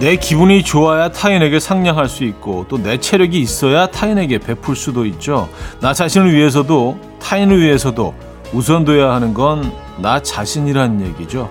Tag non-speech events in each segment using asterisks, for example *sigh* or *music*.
내 기분이 좋아야 타인에게 상냥할 수 있고 또 내 체력이 있어야 타인에게 베풀 수도 있죠. 나 자신을 위해서도 타인을 위해서도 우선둬야 하는 건 나 자신이라는 얘기죠.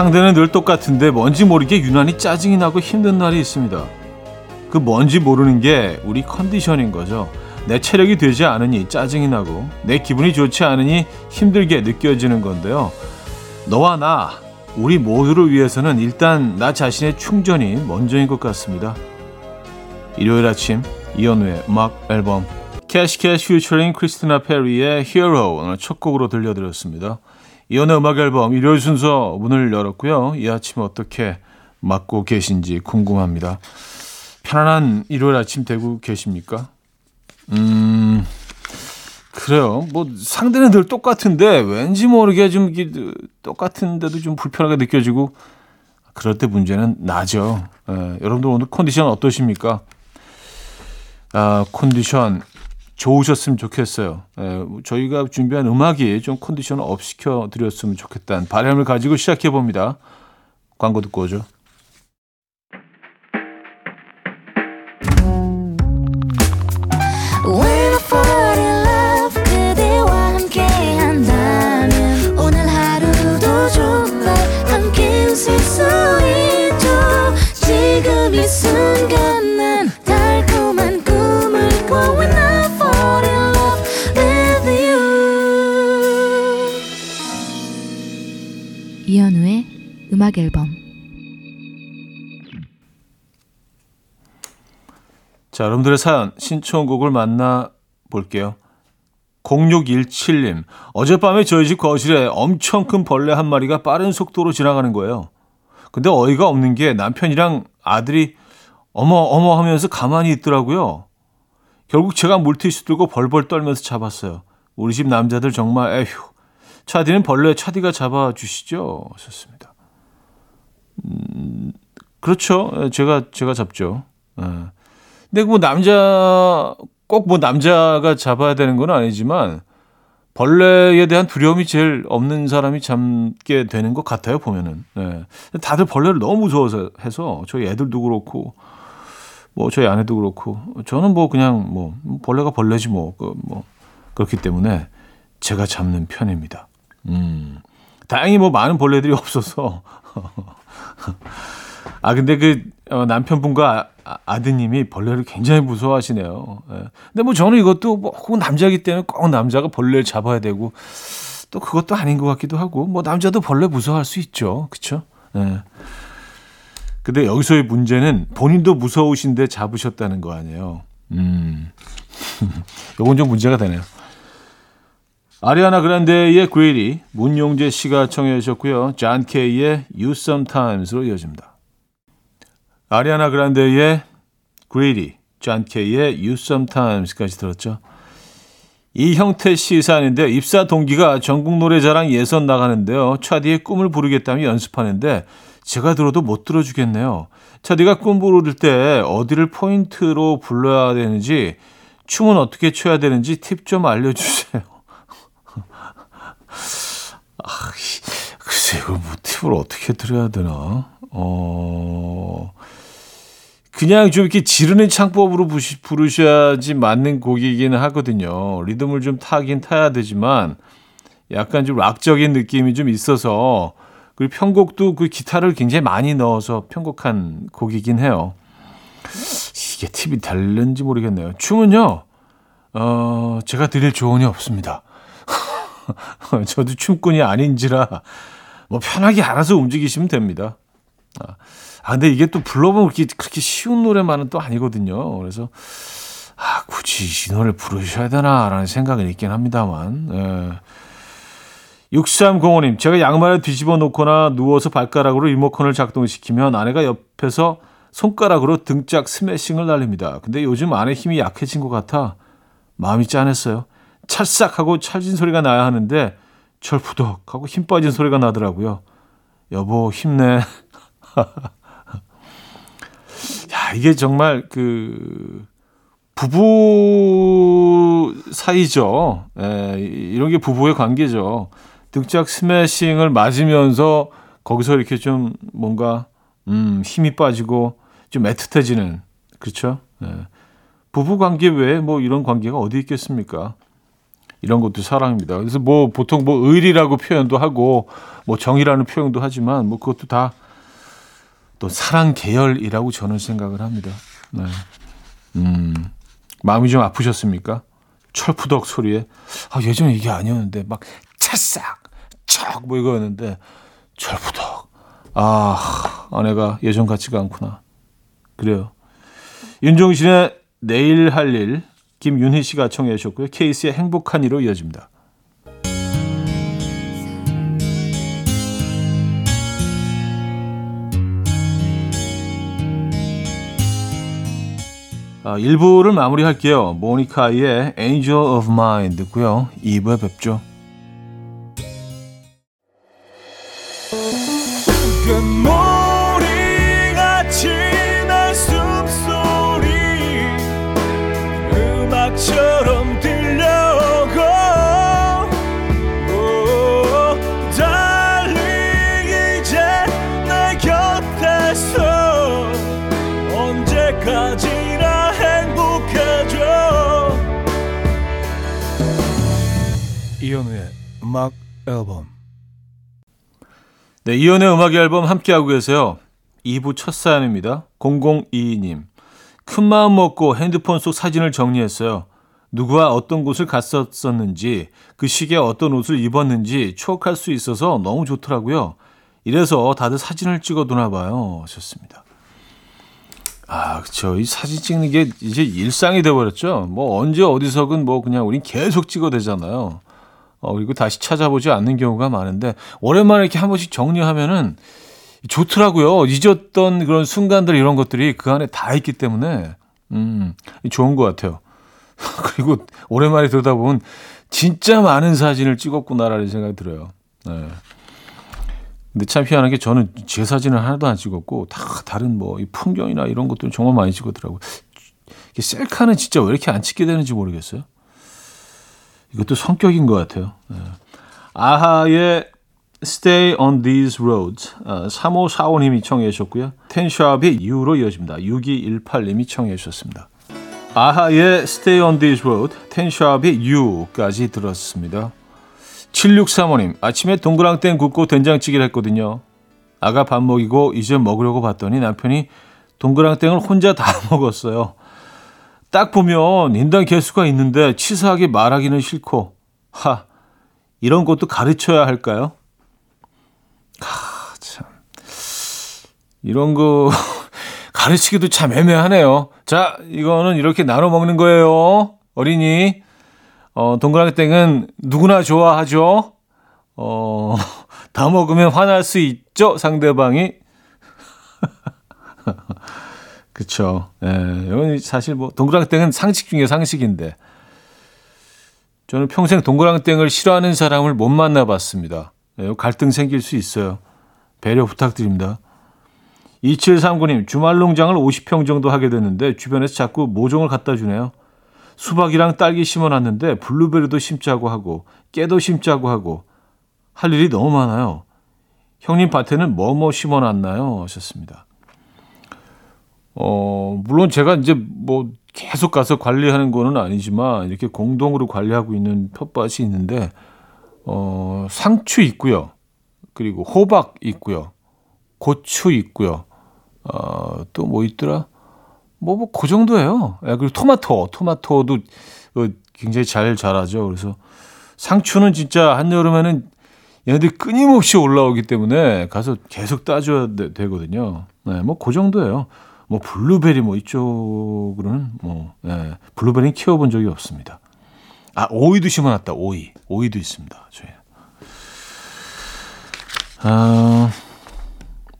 상대는 늘 똑같은데 뭔지 모르게 유난히 짜증이 나고 힘든 날이 있습니다. 그 뭔지 모르는 게 우리 컨디션인 거죠. 내 체력이 되지 않으니 짜증이 나고 내 기분이 좋지 않으니 힘들게 느껴지는 건데요. 너와 나, 우리 모두를 위해서는 일단 나 자신의 충전이 먼저인 것 같습니다. 일요일 아침 이현우의 음악 앨범 캐시 캐시 퓨처링 크리스티나 페리의 Hero 오늘 첫 곡으로 들려드렸습니다. 이연의 음악 앨범 일요일 순서 문을 열었고요. 이 아침 어떻게 맞고 계신지 궁금합니다. 편안한 일요일 아침 되고 계십니까? 음, 그래요. 뭐 상대는 늘 똑같은데 왠지 모르게 좀 똑같은데도 좀 불편하게 느껴지고 그럴 때 문제는 나죠. 예, 여러분들 오늘 컨디션 어떠십니까? 아, 컨디션 좋으셨으면 좋겠어요. 예, 저희가 준비한 음악이 좀 컨디션을 up 시켜 드렸으면 좋겠다는 바람을 가지고 시작해 봅니다. 광고 듣고 오죠. 자, 여러분들의 사연 신청곡을 만나 볼게요. 0617님, 어젯밤에 저희 집 거실에 엄청 큰 벌레 한 마리가 빠른 속도로 지나가는 거예요. 근데 어이가 없는 게 남편이랑 아들이 어머 어머 하면서 가만히 있더라고요. 결국 제가 물티슈 들고 벌벌 떨면서 잡았어요. 우리 집 남자들 정말 에휴. 차디는 벌레 차디가 잡아주시죠. 하셨습니다. 음, 그렇죠. 예, 제가 제가 잡죠. 예. 근데 뭐 남자 꼭 뭐 남자가 잡아야 되는 건 아니지만 벌레에 대한 두려움이 제일 없는 사람이 잡게 되는 것 같아요 보면은. 예. 다들 벌레를 너무 무서워서 해서 저희 애들도 그렇고 뭐 저희 아내도 그렇고 저는 뭐 그냥 뭐 벌레가 벌레지 뭐, 그, 뭐 그렇기 때문에 제가 잡는 편입니다. 음. 다행히 뭐 많은 벌레들이 *laughs* 없어서 *laughs* 아 근데 그 어, 남편분과 아, 드님이 벌레를 굉장히 무서워하시네요. 예. 근데 뭐 저는 이것도 뭐꼭 남자기 때문에 꼭 남자가 벌레를 잡아야 되고 또 그것도 아닌 것 같기도 하고 뭐 남자도 벌레 무서워할 수 있죠, 그렇죠? 예. 근데 여기서의 문제는 본인도 무서우신데 잡으셨다는 거 아니에요. 음, *laughs* 요건 좀 문제가 되네요. 아리아나 그란데의 Greedy, 문용재 씨가 청해 주셨고요. 잔 케이의 You Sometimes로 이어집니다. 아리아나 그란데의 Greedy, 잔 케이의 You Sometimes까지 들었죠. 이형태 씨 사연인데 입사 동기가 전국 노래자랑 예선 나가는데요. 거위의 꿈을 부르겠다며 연습하는데 제가 들어도 못 들어주겠네요. 차디가 꿈 부를 때 어디를 포인트로 불러야 되는지 춤은 어떻게 춰야 되는지 팁 좀 알려주세요. *laughs* 아, 글쎄, 모티브를 뭐 어떻게 드려야 되나? 어, 그냥 좀 이렇게 지르는 창법으로 부르셔야지 맞는 곡이기는 하거든요. 리듬을 좀 타긴 타야 되지만, 약간 좀 락적인 느낌이 좀 있어서, 그리고 편곡도 그 기타를 굉장히 많이 넣어서 편곡한 곡이긴 해요. 이게 팁이 달는지 모르겠네요. 춤은요, 어, 제가 드릴 조언이 없습니다. *laughs* 저도 춤꾼이 아닌지라 뭐 편하게 알아서 움직이시면 됩니다. 아, 아 근데 이게 또 불러보면 그렇게, 그렇게 쉬운 노래만은 또 아니거든요. 그래서 아, 굳이 이 노래 부르셔야 되나라는 생각은 있긴 합니다만. 예. 6305님, 제가 양말을 뒤집어 놓거나 누워서 발가락으로 리모컨을 작동시키면 아내가 옆에서 손가락으로 등짝 스매싱을 날립니다. 근데 요즘 아내 힘이 약해진 것 같아 마음이 짠했어요. 찰싹하고 찰진 소리가 나야 하는데 철푸덕하고 힘 빠진 소리가 나더라고요. 여보 힘내. *laughs* 야 이게 정말 그 부부 사이죠. 예, 이런 게 부부의 관계죠. 등짝 스매싱을 맞으면서 거기서 이렇게 좀 뭔가 음, 힘이 빠지고 좀 애틋해지는 그렇죠. 예. 부부 관계 외에 뭐 이런 관계가 어디 있겠습니까? 이런 것도 사랑입니다. 그래서 뭐 보통 뭐 의리라고 표현도 하고 뭐 정이라는 표현도 하지만 뭐 그것도 다 또 사랑 계열이라고 저는 생각을 합니다. 네. 음, 마음이 좀 아프셨습니까? 철푸덕 소리에 아 예전에 이게 아니었는데 막 찰싹 척뭐 이거였는데 철푸덕 아 아내가 예전 같지가 않구나. 그래요. 윤종신의 내일 할 일, 김윤희 씨가 청해 주셨고요. 케이스의 행복한 이로 이어집니다. 아, 1부를 마무리할게요. 모니카의 Angel of Mine 듣고요. 2부에 뵙죠. 이현 앨범 네, 이현우의 음악 앨범 함께하고 계세요. 2부 첫 사연입니다. 0022님. 큰 마음 먹고 핸드폰 속 사진을 정리했어요. 누구와 어떤 곳을 갔었었는지, 그 시기에 어떤 옷을 입었는지 추억할 수 있어서 너무 좋더라고요. 이래서 다들 사진을 찍어두나 봐요. 하셨습니다. 아, 그쵸. 이 사진 찍는 게 이제 일상이 돼버렸죠. 뭐 언제 어디서든 뭐 그냥 우린 계속 찍어대잖아요. 어, 그리고 다시 찾아보지 않는 경우가 많은데, 오랜만에 이렇게 한 번씩 정리하면은 좋더라고요. 잊었던 그런 순간들 이런 것들이 그 안에 다 있기 때문에, 음, 좋은 것 같아요. *laughs* 그리고 오랜만에 들여다보면 진짜 많은 사진을 찍었구나라는 생각이 들어요. 네. 근데 참 희한한 게 저는 제 사진을 하나도 안 찍었고 다 다른 뭐 이 풍경이나 이런 것들은 정말 많이 찍었더라고요. 셀카는 진짜 왜 이렇게 안 찍게 되는지 모르겠어요. 이것도 성격인 것 같아요. 네. 아하의 Stay on these roads. 어, 3545님이 청해 주셨고요. 텐샵의 이후로 이어집니다. 6218님이 청해 주셨습니다. 아하의 Stay on these roads, 텐샵의 유까지 들었습니다. 7635님, 아침에 동그랑땡 굽고 된장찌개를 했거든요. 아가 밥 먹이고 이제 먹으려고 봤더니 남편이 동그랑땡을 혼자 다 *laughs* 먹었어요. 딱 보면 인당 개수가 있는데 치사하게 말하기는 싫고 하 이런 것도 가르쳐야 할까요? 하, 참 이런 거 *laughs* 가르치기도 참 애매하네요. 자, 이거는 이렇게 나눠 먹는 거예요. 어린이 어, 동그라땡은 누구나 좋아하죠. 어, *laughs* 다 먹으면 화날 수 있죠, 상대방이. *laughs* 그쵸. 예, 사실 뭐, 동그랑땡은 상식 중에 상식인데. 저는 평생 동그랑땡을 싫어하는 사람을 못 만나봤습니다. 예, 갈등 생길 수 있어요. 배려 부탁드립니다. 2739님, 주말 농장을 50평 정도 하게 됐는데, 주변에서 자꾸 모종을 갖다 주네요. 수박이랑 딸기 심어놨는데, 블루베리도 심자고 하고, 깨도 심자고 하고, 할 일이 너무 많아요. 형님 밭에는 뭐뭐 뭐 심어놨나요? 하셨습니다. 어, 물론 제가 이제 뭐 계속 가서 관리하는 거는 아니지만 이렇게 공동으로 관리하고 있는 텃밭이 있는데 어, 상추 있고요. 그리고 호박 있고요. 고추 있고요. 어, 또 뭐 있더라? 뭐, 뭐, 그 정도예요. 예, 그리고 토마토, 토마토도 어, 굉장히 잘 자라죠. 그래서 상추는 진짜 한여름에는 얘네들이 끊임없이 올라오기 때문에 가서 계속 따줘야 되, 거든요 네, 뭐, 그 정도예요. 뭐 블루베리 뭐 이쪽으로는 뭐 예, 블루베리는 키워본 적이 없습니다. 아 오이도 심어놨다 오이 오이도 있습니다. 저희. 아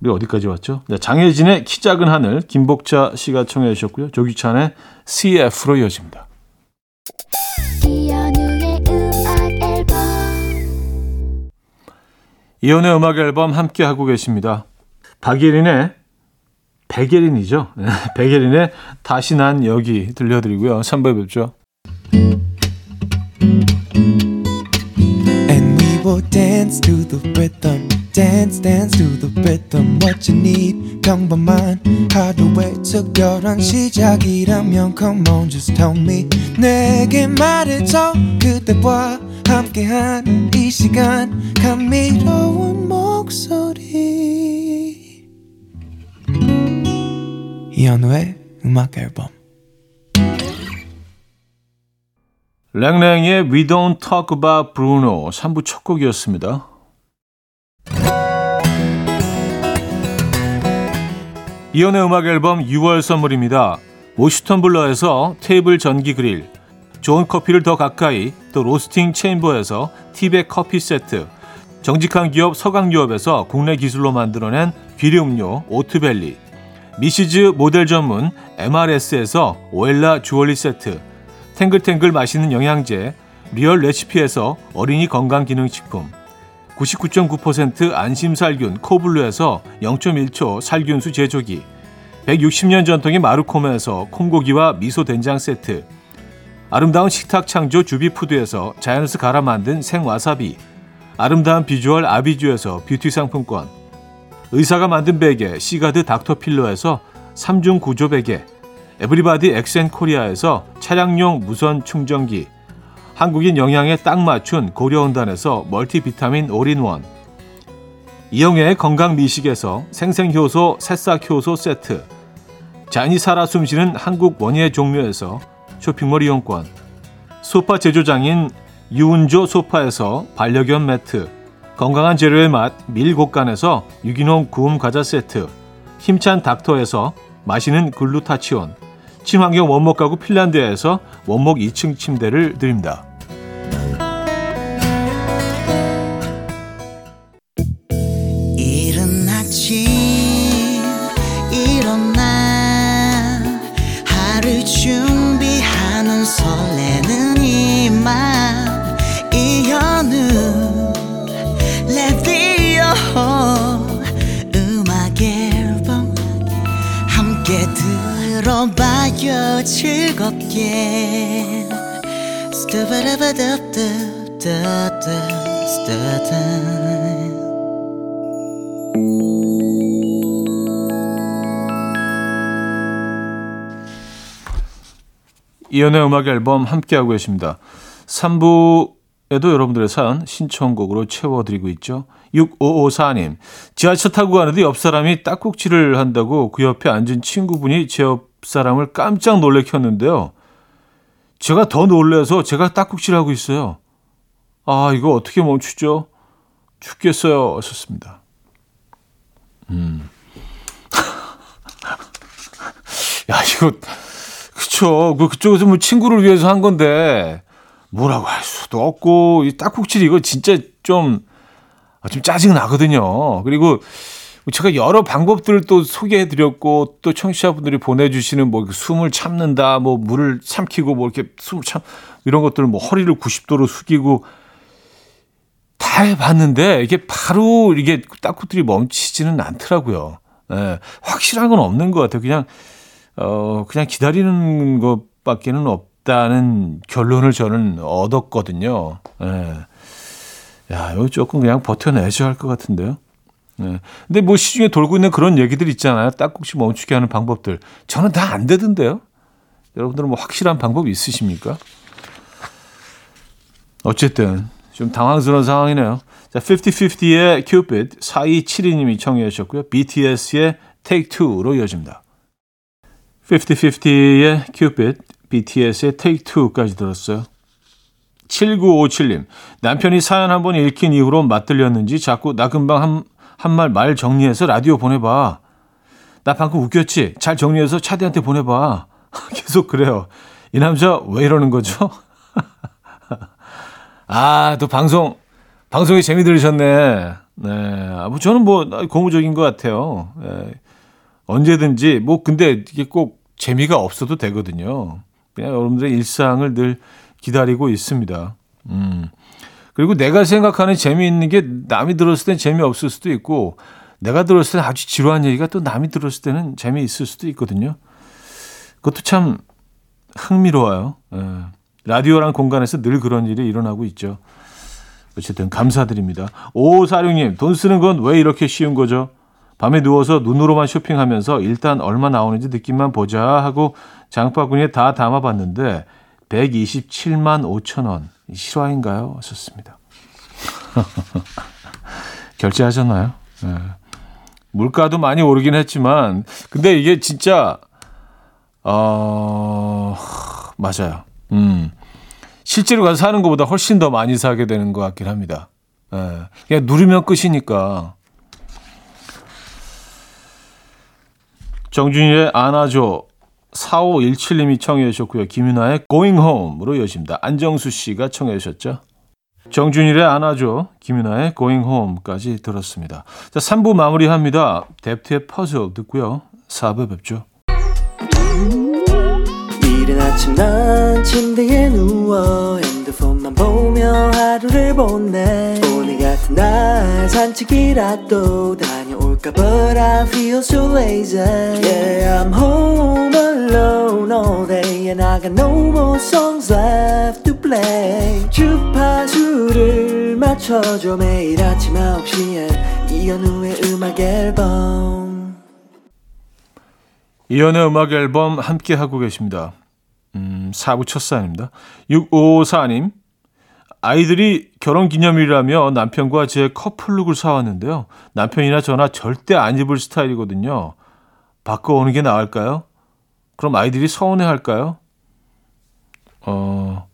우리 어디까지 왔죠? 네, 장혜진의 키 작은 하늘 김복자 씨가 청해 주셨고요. 조기찬의 CF로 이어집니다. 이연의 음악 앨범 함께 하고 계십니다. 박예린의 백예린이죠. 네, 백예린의 다시 난 여기 들려드리고요. 3부에 뵙죠. Will dance to the rhythm. dance dance to the rhythm what you need 평범한 하루의 특별한 시작이라면 come on just tell me 내게 말해줘 그대와 함께한 이 시간 감미로운 목소리 이현우의 음악 앨범 랭랭의 We Don't Talk About Bruno 3부 첫 곡이었습니다. 이현우의 음악 앨범 6월 선물입니다. 모슈턴 블러에서 테이블 전기 그릴, 좋은 커피를 더 가까이, 또 로스팅 체인버에서 티백 커피 세트, 정직한 기업 서강유업에서 국내 기술로 만들어낸 귀리음료 오트벨리, 미시즈 모델 전문 MRS에서 오엘라 주얼리 세트, 탱글탱글 맛있는 영양제, 리얼 레시피에서 어린이 건강기능식품, 99.9% 안심살균 코블루에서 0.1초 살균수 제조기 160년 전통의 마루코메에서 콩고기와 미소 된장 세트 아름다운 식탁 창조 주비푸드에서 자연에서 갈아 만든 생와사비 아름다운 비주얼 아비주에서 뷰티 상품권 의사가 만든 베개 시가드 닥터필러에서 3중 구조 베개 에브리바디 엑센코리아에서 차량용 무선 충전기 한국인 영양에 딱 맞춘 고려은단에서 멀티비타민 올인원 이영애의 건강 미식에서 생생효소 새싹효소 세트 자연이 살아 숨쉬는 한국 원예 종묘에서 쇼핑몰 이용권 소파 제조장인 유운조 소파에서 반려견 매트 건강한 재료의 맛 밀곡간에서 유기농 구움 과자 세트 힘찬 닥터에서 마시는 글루타치온 친환경 원목 가구 핀란드에서 원목 2층 침대를 드립니다. 들어봐요 즐겁게 이연의 음악 앨범 함께하고 계십니다. 3부에도 여러분들의 사연 신청곡으로 채워드리고 있죠. 6554님, 지하철 타고 가는데 옆 사람이 딱꼭질을 한다고 그 옆에 앉은 친구분이 제 옆 사람을 깜짝 놀래켰는데요. 제가 더 놀래서 제가 딱꼭질하고 있어요. 아, 이거 어떻게 멈추죠? 죽겠어요. 하셨습니다. 음. *laughs* 야, 이거, 그쵸. 그, 그쪽에서 뭐 친구를 위해서 한 건데, 뭐라고 할 수도 없고, 이 딱꼭질 이거 진짜 좀, 아, 좀 짜증 나거든요. 그리고 제가 여러 방법들을 또 소개해 드렸고 또 청취자분들이 보내주시는 뭐 숨을 참는다, 뭐 물을 삼키고 뭐 이렇게 숨을 참 이런 것들을 뭐 허리를 90도로 숙이고 다 해봤는데 이게 바로 이게 딱구들이 멈추지는 않더라고요. 예, 확실한 건 없는 것 같아요. 그냥 어 그냥 기다리는 것밖에는 없다는 결론을 저는 얻었거든요. 예. 야, 이거 조금 그냥 버텨내셔야 할 것 같은데요. 네. 근데 뭐 시중에 돌고 있는 그런 얘기들 있잖아요. 딱꼭지 멈추게 하는 방법들. 저는 다 안 되던데요. 여러분들은 뭐 확실한 방법이 있으십니까? 어쨌든 좀 당황스러운 상황이네요. 자, 50-50의 Cupid 4272님이 청해 주셨고요. BTS의 Take Two로 이어집니다. 50-50의 Cupid, BTS의 Take Two까지 들었어요. 7957님, 남편이 사연 한 번 읽힌 이후로 맞들렸는지 자꾸 나 금방 한, 한 말 말 정리해서 라디오 보내봐. 나 방금 웃겼지? 잘 정리해서 차디한테 보내봐. *laughs* 계속 그래요. 이 남자 왜 이러는 거죠? *laughs* 아, 또 방송, 방송에 재미 들으셨네. 네. 아, 뭐 저는 뭐 고무적인 것 같아요. 네. 언제든지, 뭐 근데 이게 꼭 재미가 없어도 되거든요. 그냥 여러분들의 일상을 늘 기다리고 있습니다. 음. 그리고 내가 생각하는 재미있는 게 남이 들었을 땐 재미없을 수도 있고 내가 들었을 땐 아주 지루한 얘기가 또 남이 들었을 때는 재미있을 수도 있거든요. 그것도 참 흥미로워요. 예. 라디오란 공간에서 늘 그런 일이 일어나고 있죠. 어쨌든 감사드립니다. 오사룡님, 돈 쓰는 건 왜 이렇게 쉬운 거죠? 밤에 누워서 눈으로만 쇼핑하면서 일단 얼마 나오는지 느낌만 보자 하고 장바구니에 다 담아봤는데 127만 5천 원. 실화인가요? 하셨습니다. *laughs* 결제하셨나요? 네. 물가도 많이 오르긴 했지만 근데 이게 진짜 어 맞아요. 음. 실제로 가서 사는 것보다 훨씬 더 많이 사게 되는 것 같긴 합니다. 예. 그냥 누르면 끝이니까. 정준일의 안아줘 4517님이 청해 주셨고요. 김윤아의 Going Home으로 이어집니다. 안정수 씨가 청해 주셨죠. 정준일의 안아줘, 김윤아의 Going Home까지 들었습니다. 자, 3부 마무리합니다. 뎁트의 퍼즐 듣고요. 4부 뵙죠. 이른 아침 난 침대에 누워 핸드폰만 보며 하루를 보내 오늘 같은 날 산책이라도 다녀 올까 But I feel so lazy Yeah I'm home alone all day And I got no more songs left to play 주파수를 맞춰줘 매일 아침 9시에 이현우의 음악 앨범 이현우의 음악 앨범 함께 하고 계십니다. 음, 4부 첫 사연입니다. 6554님, 아이들이 결혼 기념일이라며 남편과 제 커플룩을 사왔는데요. 남편이나 저나 절대 안 입을 스타일이거든요. 바꿔오는 게 나을까요? 그럼 아이들이 서운해 할까요? 어,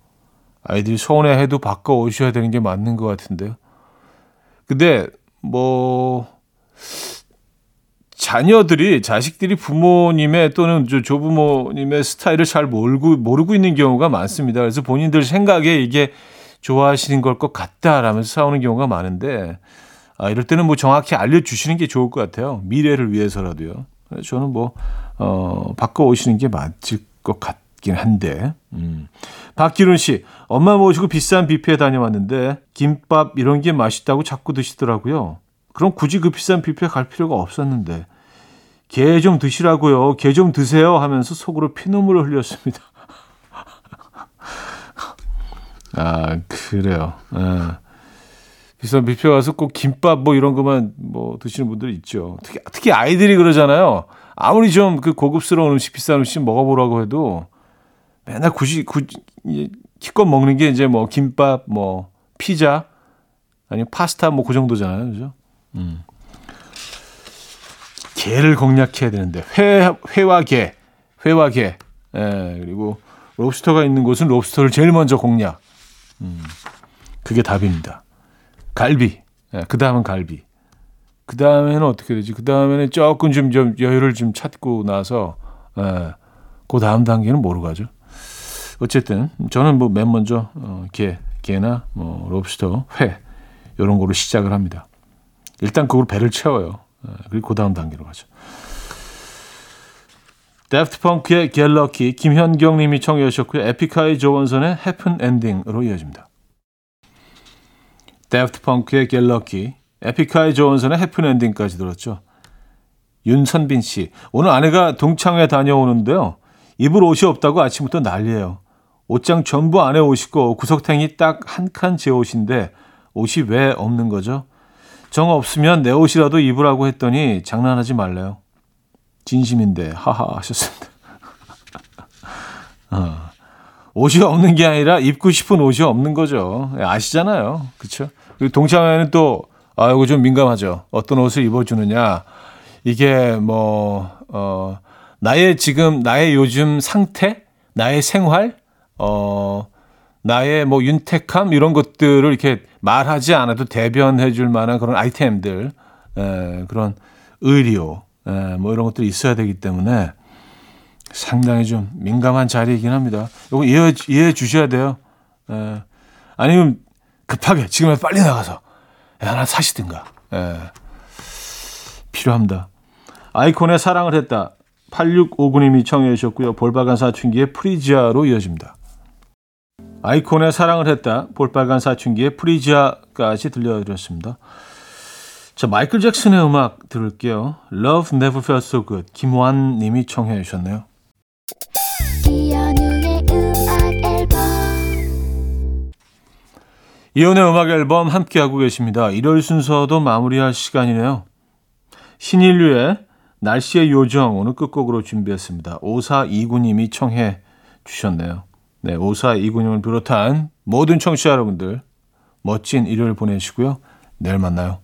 아이들이 서운해 해도 바꿔오셔야 되는 게 맞는 것 같은데요. 근데, 뭐, 자녀들이 자식들이 부모님의 또는 조부모님의 스타일을 잘 모르고 모르고 있는 경우가 많습니다. 그래서 본인들 생각에 이게 좋아하시는 걸 것 같다라면서 싸우는 경우가 많은데 아, 이럴 때는 뭐 정확히 알려주시는 게 좋을 것 같아요. 미래를 위해서라도요. 저는 뭐 어, 바꿔 오시는 게 맞을 것 같긴 한데. 음. 박기룬 씨, 엄마 모시고 비싼 뷔페에 다녀왔는데 김밥 이런 게 맛있다고 자꾸 드시더라고요. 그럼 굳이 그 비싼 뷔페 갈 필요가 없었는데 게좀 드시라고요. 게좀 드세요 하면서 속으로 피눈물을 흘렸습니다. 아 그래요. 아, 비싼 뷔페 가서 꼭 김밥 뭐 이런 것만 뭐 드시는 분들 있죠. 특히 특히 아이들이 그러잖아요. 아무리 좀 그 고급스러운 음식 비싼 음식 먹어보라고 해도 맨날 굳이 굳이 기껏 먹는 게 이제 뭐 김밥 뭐 피자 아니면 파스타 뭐 그 정도잖아요. 그죠? 음. 게를 공략해야 되는데 회 회와 게 회와 게 예, 그리고 롭스터가 있는 곳은 롭스터를 제일 먼저 공략. 음. 그게 답입니다. 갈비. 예, 그 다음은 갈비. 그 다음에는 어떻게 되지? 그 다음에는 조금 좀, 좀 여유를 좀 찾고 나서, 예, 그 다음 단계는 뭐로 가죠? 어쨌든, 저는 뭐 맨 먼저, 어, 게, 게나, 뭐, 랍스터, 회, 요런 거로 시작을 합니다. 일단 그걸 배를 채워요. 예, 그리고 그 다음 단계로 가죠. 다프트 펑크의 Get Lucky 김현경 님이 청해 주셨고요. 에픽하이 조원선의 헤픈 엔딩으로 이어집니다. 다프트 펑크의 Get Lucky 에픽하이 조원선의 헤픈 엔딩까지 들었죠. 윤선빈 씨, 오늘 아내가 동창회 다녀오는데요. 입을 옷이 없다고 아침부터 난리예요. 옷장 전부 안에 옷이고 구석탱이 딱 한 칸 제 옷인데 옷이 왜 없는 거죠? 정 없으면 내 옷이라도 입으라고 했더니 장난하지 말래요. 진심인데 하하 하셨습니다. 어. 옷이 없는 게 아니라 입고 싶은 옷이 없는 거죠. 아시잖아요. 그렇죠? 그리고 동창회는 또 아, 이거 좀 민감하죠. 어떤 옷을 입어주느냐. 이게 뭐, 어, 나의 지금, 나의 요즘 상태, 나의 생활, 어, 나의 뭐 윤택함, 이런 것들을 이렇게 말하지 않아도 대변해 줄 만한 그런 아이템들, 에, 그런 의료, 에, 뭐 이런 것들이 있어야 되기 때문에 상당히 좀 민감한 자리이긴 합니다. 이거 이해해, 이해해 주셔야 돼요. 에, 아니면 급하게 지금은 빨리 나가서 하나 사시든가. 에, 필요합니다. 아이콘의 사랑을 했다. 8659님이 청해 주셨고요. 볼빨간 사춘기의 프리지아로 이어집니다. 아이콘의 사랑을 했다. 볼빨간 사춘기의 프리지아까지 들려드렸습니다. 자, 마이클 잭슨의 음악 들을게요. Love Never Felt So Good. 김완 님이 청해 주셨네요. 이연우의 음악 앨범 이연의 음악 앨범 함께하고 계십니다. 일요일 순서도 마무리할 시간이네요. 신인류의 날씨의 요정 오늘 끝곡으로 준비했습니다. 5429님이 청해 주셨네요. 네, 5429님을 비롯한 모든 청취자 여러분들 멋진 일요일 보내시고요. 내일 만나요.